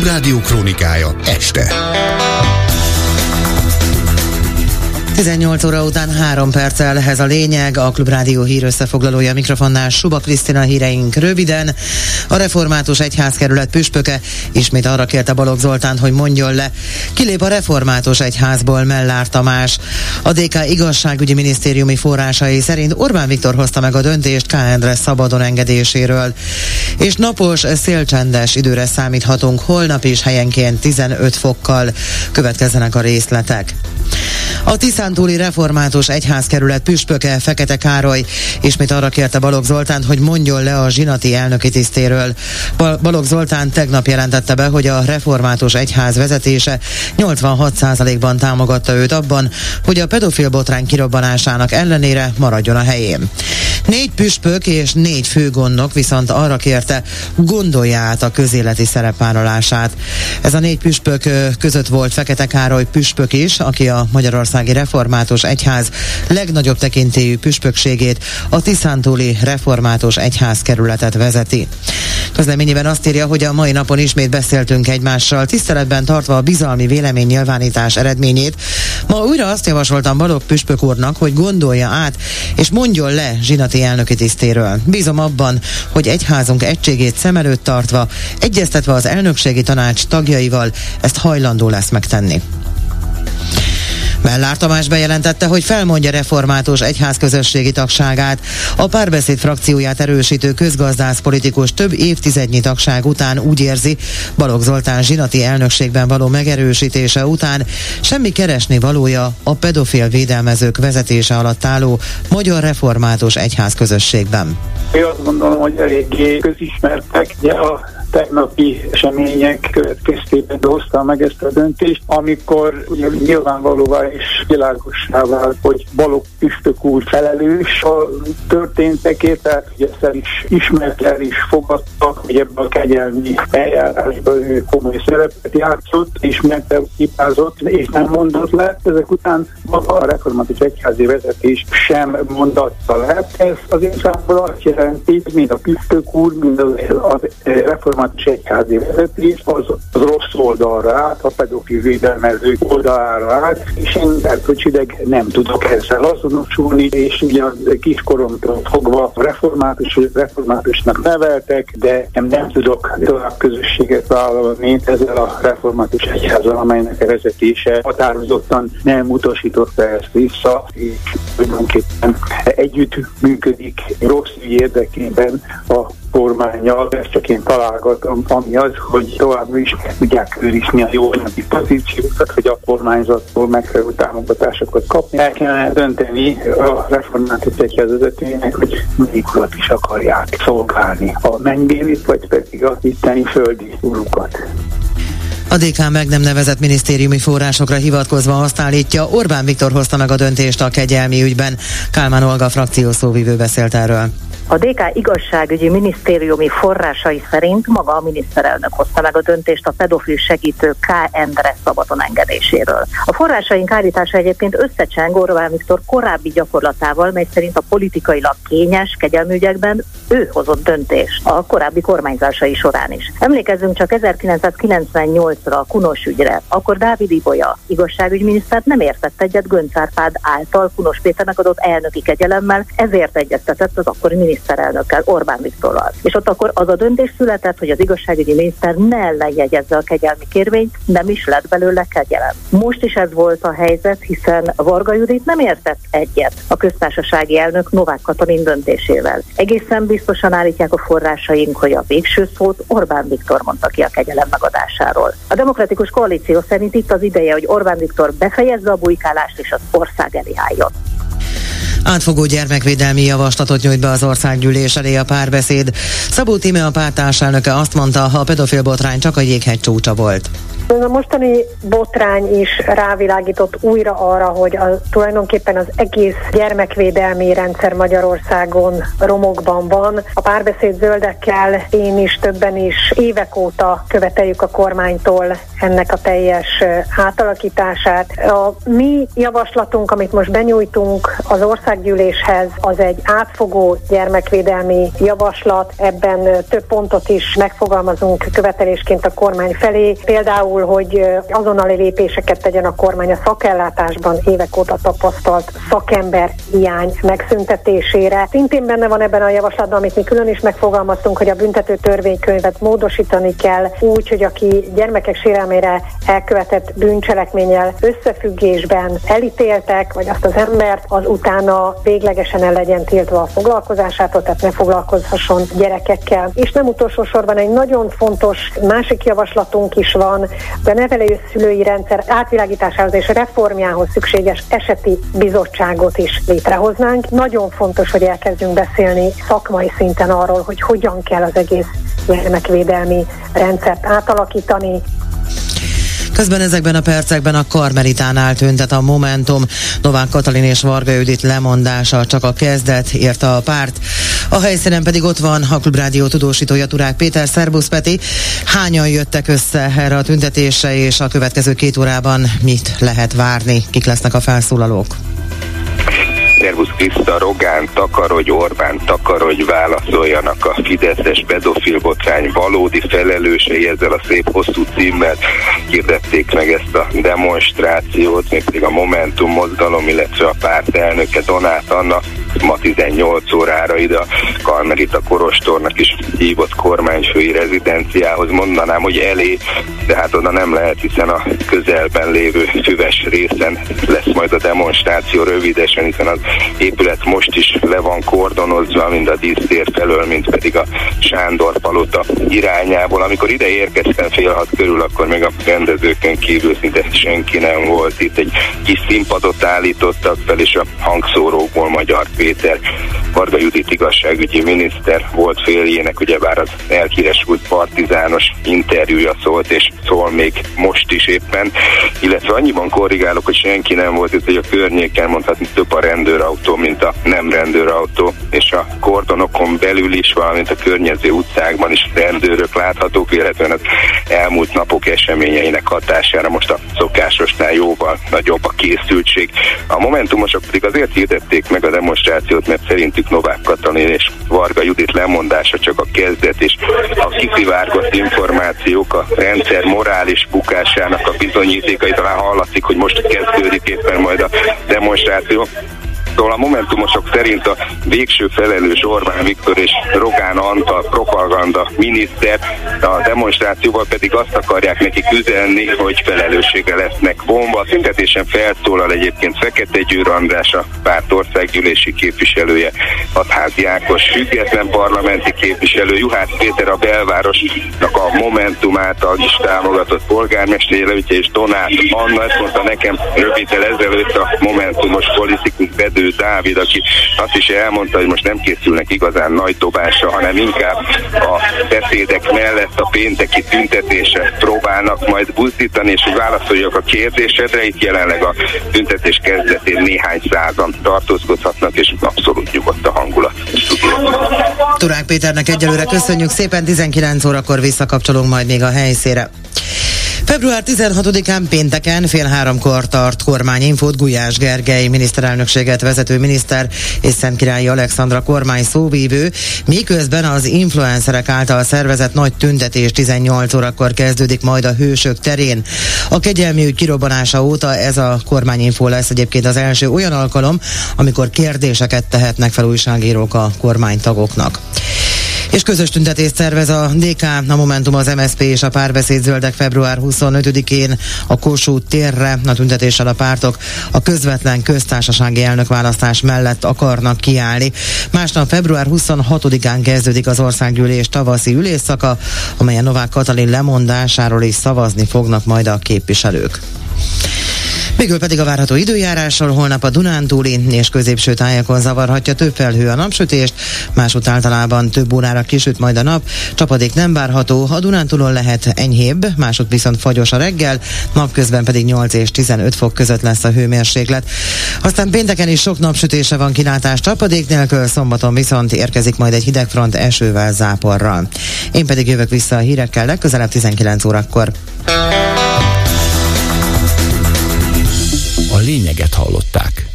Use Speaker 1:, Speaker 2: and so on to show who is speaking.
Speaker 1: Klubrádió krónikája este.
Speaker 2: 18 óra után 3 perccel ez a lényeg, a Klubrádió hír összefoglalója mikrofonnál Suba Krisztina híreink röviden. A református egyházkerület püspöke ismét arra kérte Balogh Zoltán, hogy mondjon le. Kilép a református egyházból Mellár Tamás. A DK igazságügyi minisztériumi forrásai szerint Orbán Viktor hozta meg a döntést K. Endre szabadon engedéséről. És napos, szélcsendes időre számíthatunk holnap is helyenként 15 fokkal. Következzenek a részletek. A Tiszántúli Református Egyházkerület püspöke Fekete Károly ismét arra kérte Balogh Zoltán, hogy mondjon le a zsinati elnöki tisztéről. Balogh Zoltán tegnap jelentette be, hogy a Református Egyház vezetése 86%-ban támogatta őt abban, hogy a pedofil botrány kirobbanásának ellenére maradjon a helyén. Négy püspök és négy főgondnok viszont arra kérte, gondolja át a közéleti szerepvállalását. Ez a négy püspök között volt Fekete Károly püspök is, aki a Magyarországi Református Egyház legnagyobb tekintélyű püspökségét, a Tiszántúli Református Egyház kerületet vezeti. Közleményében azt írja, hogy a mai napon ismét beszéltünk egymással, tiszteletben tartva a bizalmi véleménynyilvánítás eredményét. Ma újra azt javasoltam Balogh püspök úrnak, hogy gondolja át, és mondjon le zsinati elnöki tisztéről. Bízom abban, hogy egyházunk egységét szem előtt tartva, egyeztetve az elnökségi tanács tagjaival, ezt hajlandó lesz megtenni. Mellár Tamás bejelentette, hogy felmondja református egyházközösségi tagságát. A párbeszéd frakcióját erősítő közgazdász politikus több évtizednyi tagság után úgy érzi, Balogh Zoltán zsinati elnökségben való megerősítése után semmi keresni valója a pedofil védelmezők vezetése alatt álló Magyar Református Egyházközösségben.
Speaker 3: Én azt gondolom, hogy eléggé közismertek. Ugye a tegnapi események következtében hozta meg ezt a döntést, amikor ugye nyilvánvalóvá és világosá vált, hogy Balogh püspök úr felelős a történtekért, tehát hogy ezt is ismert, el is fogadta, hogy ebben a kegyelmi eljárásban ő komoly szerepet játszott, és megtepipázott, és nem mondott le. Ezek után maga a református egyházi vezetés sem mondatta le. Ez azért számomra azt jelenti, mind a püspök úr, mind az, az református református egyházi vezetés az, az rossz oldalra állt, a pedofil védelmezők oldalára állt, és én erkölcsileg nem tudok ezzel azonosulni, és ugye a kiskoromtól fogva református, reformátusnak neveltek, de nem, nem tudok tovább közösséget vállalni ezzel a református egyházal, amelynek a vezetése határozottan nem utasította ezt vissza, és tulajdonképpen együtt működik rossz érdekében a kormányjal, ezt csak én találgatom, ami az, hogy továbbra is tudják őrizni a jó anyagi pozíciókat, hogy a kormányzattól megfelelő támogatásokat kapni. El kellene dönteni a református egyház vezetőjének, hogy melyik urat is akarják szolgálni, a mennybélit, vagy pedig a itteni földi urukat.
Speaker 2: A DK meg nem nevezett minisztériumi forrásokra hivatkozva azt állítja, Orbán Viktor hozta meg a döntést a kegyelmi ügyben. Kálmán Olga frakció szóvivő beszélt erről.
Speaker 4: A DK igazságügyi minisztériumi forrásai szerint maga a miniszterelnök hozta meg a döntést a pedofil segítő K. Endre szabadon engedéséről. A forrásaink állítása egyébként összecseng Orbán Viktor korábbi gyakorlatával, mely szerint a politikailag kényes kegyelműgyekben ő hozott döntést a korábbi kormányzásai során is. Emlékezzünk csak 1998-ra a Kunos ügyre. Akkor Dávid Ibolya igazságügyminiszter nem értett egyet Gönc Árpád által Kunos Péternek adott elnöki kegyelemmel, ezért egyeztetett az akkori miniszter miniszterelnökkel, Orbán Viktorral. És ott akkor az a döntés született, hogy az igazságügyi miniszter ne ellenjegyezze a kegyelmi kérvényt, nem is lett belőle kegyelem. Most is ez volt a helyzet, hiszen Varga Judit nem értett egyet a köztársasági elnök Novák Katalin döntésével. Egészen biztosan állítják a forrásaink, hogy a végső szót Orbán Viktor mondta ki a kegyelem megadásáról. A demokratikus koalíció szerint itt az ideje, hogy Orbán Viktor befejezze a bujkálást és az ország elé álljon.
Speaker 2: Átfogó gyermekvédelmi javaslatot nyújt be az országgyűlés elé a párbeszéd. Szabó Tíme a pártárselnöke azt mondta, ha a pedofil botrány csak a jéghegy csúcsa volt.
Speaker 5: A mostani botrány is rávilágított újra arra, hogy a, tulajdonképpen az egész gyermekvédelmi rendszer Magyarországon romokban van. A párbeszéd zöldekkel én is, többen is évek óta követeljük a kormánytól ennek a teljes átalakítását. A mi javaslatunk, amit most benyújtunk az országgyűléshez, az egy átfogó gyermekvédelmi javaslat. Ebben több pontot is megfogalmazunk követelésként a kormány felé. Például, hogy azonnali lépéseket tegyen a kormány a szakellátásban évek óta tapasztalt szakember hiány megszüntetésére. Szintén benne van ebben a javaslatban, amit mi külön is megfogalmaztunk, hogy a büntető törvénykönyvet módosítani kell úgy, hogy aki gyermekek sérelmére elkövetett bűncselekménnyel összefüggésben elítéltek, vagy azt az embert, az utána véglegesen el legyen tiltva a foglalkozásától, tehát ne foglalkozhasson gyerekekkel. És nem utolsó sorban egy nagyon fontos másik javaslatunk is van, a nevelőszülői rendszer átvilágításához és reformjához szükséges eseti bizottságot is létrehoznánk. Nagyon fontos, hogy elkezdjünk beszélni szakmai szinten arról, hogy hogyan kell az egész gyermekvédelmi rendszert átalakítani,
Speaker 2: Közben ezekben a percekben a Karmelitánál tüntet a Momentum. Novák Katalin és Varga Judit lemondása csak a kezdet, írta a párt. A helyszínen pedig ott van a Klubrádió tudósítója Turák Péter, Szerbusz Peti. Hányan jöttek össze erre a tüntetésre, és a következő két órában mit lehet várni? Kik lesznek a felszólalók?
Speaker 6: Szervusz Kriszta, Rogán, takarodj, Orbán, takarodj, válaszoljanak a Fideszes pedofil botrány valódi felelősei ezzel a szép hosszú címmel hirdették meg ezt a demonstrációt, még pedig a Momentum mozgalom, illetve a párt elnöke Donát Anna ma 18 órára ide a Karmelita Korostornak is hívott kormányfői rezidenciához. Mondanám, hogy elé, de hát oda nem lehet, hiszen a közelben lévő füves részen lesz majd a demonstráció rövidesen, hiszen az épület most is le van kordonozva, mind a dísztér felől, mint pedig a Sándor palota irányából. Amikor ide érkeztem fél hat körül, akkor még a rendezőkön kívül szinte senki nem volt. Itt egy kis színpadot állítottak fel, és a hangszórókból Magyar Péter, Varga Judit igazságügyi miniszter volt féljének, ugyebár az elhíresült partizános interjúja szólt, és szól még most is éppen, illetve annyiban korrigálok, hogy senki nem volt itt, hogy a környéken mondhatni több a rendőrautó, mint a nem rendőrautó, és a kordonokon belül is, valamint a környező utcákban is rendőrök láthatók, illetve az elmúlt napok eseményeinek hatására most a szokásosnál jóval nagyobb a készültség. A Momentumosok pedig azért hirdették meg a demonstrációt, mert szerintük Novák Katalin és Varga Judit lemondása csak a kezdet, és a kiszivárgott információk a rendszer morális bukásának a bizonyítékai, talán hallatszik, hogy most kezdődik éppen majd a demonstráció. Szóval a Momentumosok szerint a végső felelős Orbán Viktor és Rogán Antal propaganda miniszter a demonstrációval pedig azt akarják nekik üzenni, hogy felelőssége lesznek bomba. A szüntetésen felszólal egyébként Fekete Győr András, a párt országgyűlési képviselője, Hatházi Ákos független parlamenti képviselő, Juhász Péter a belvárosnak a Momentum által is támogatott polgármester jelöltje és Donát Anna, ezt mondta nekem röviddel ezelőtt a Momentumos politikus Bedő Dávid, aki azt is elmondta, hogy most nem készülnek igazán nagy dobásra, hanem inkább a beszédek mellett a pénteki tüntetésre próbálnak majd buzdítani, és hogy válaszoljak a kérdésedre, itt jelenleg a tüntetés kezdetén néhány százan tartózkodhatnak, és abszolút nyugodt a hangulat.
Speaker 2: Turák Péternek egyelőre köszönjük szépen, 19 órakor visszakapcsolunk majd még a helyszére. Február 16-án pénteken fél háromkor tart kormányinfót Gulyás Gergely miniszterelnökséget vezető miniszter és Szentkirályi Alexandra kormány szóvívő, miközben az influencerek által szervezett nagy tüntetés 18 órakor kezdődik majd a Hősök terén. A kegyelmi ügy kirobbanása óta ez a kormányinfó lesz egyébként az első olyan alkalom, amikor kérdéseket tehetnek fel újságírók a kormánytagoknak. És közös tüntetést szervez a DK, a Momentum, az MSP és a Párbeszéd Zöldek február 25-én a Kossuth térre. A tüntetéssel a pártok a közvetlen köztársasági elnökválasztás mellett akarnak kiállni. Másnap február 26-án kezdődik az országgyűlés tavaszi ülésszaka, amelyen Novák Katalin lemondásáról is szavazni fognak majd a képviselők. Végül pedig a várható időjárásról holnap a Dunántúli és középső tájakon zavarhatja több felhő a napsütést, másút általában több órára kisüt majd a nap, csapadék nem várható, a Dunántúlon lehet enyhébb, másút viszont fagyos a reggel, napközben pedig 8 és 15 fok között lesz a hőmérséklet. Aztán pénteken is sok napsütése van kilátás csapadék nélkül, szombaton viszont érkezik majd egy hidegfront esővel, záporral. Én pedig jövök vissza a hírekkel legközelebb 19 órakor.
Speaker 7: Lényeget hallották.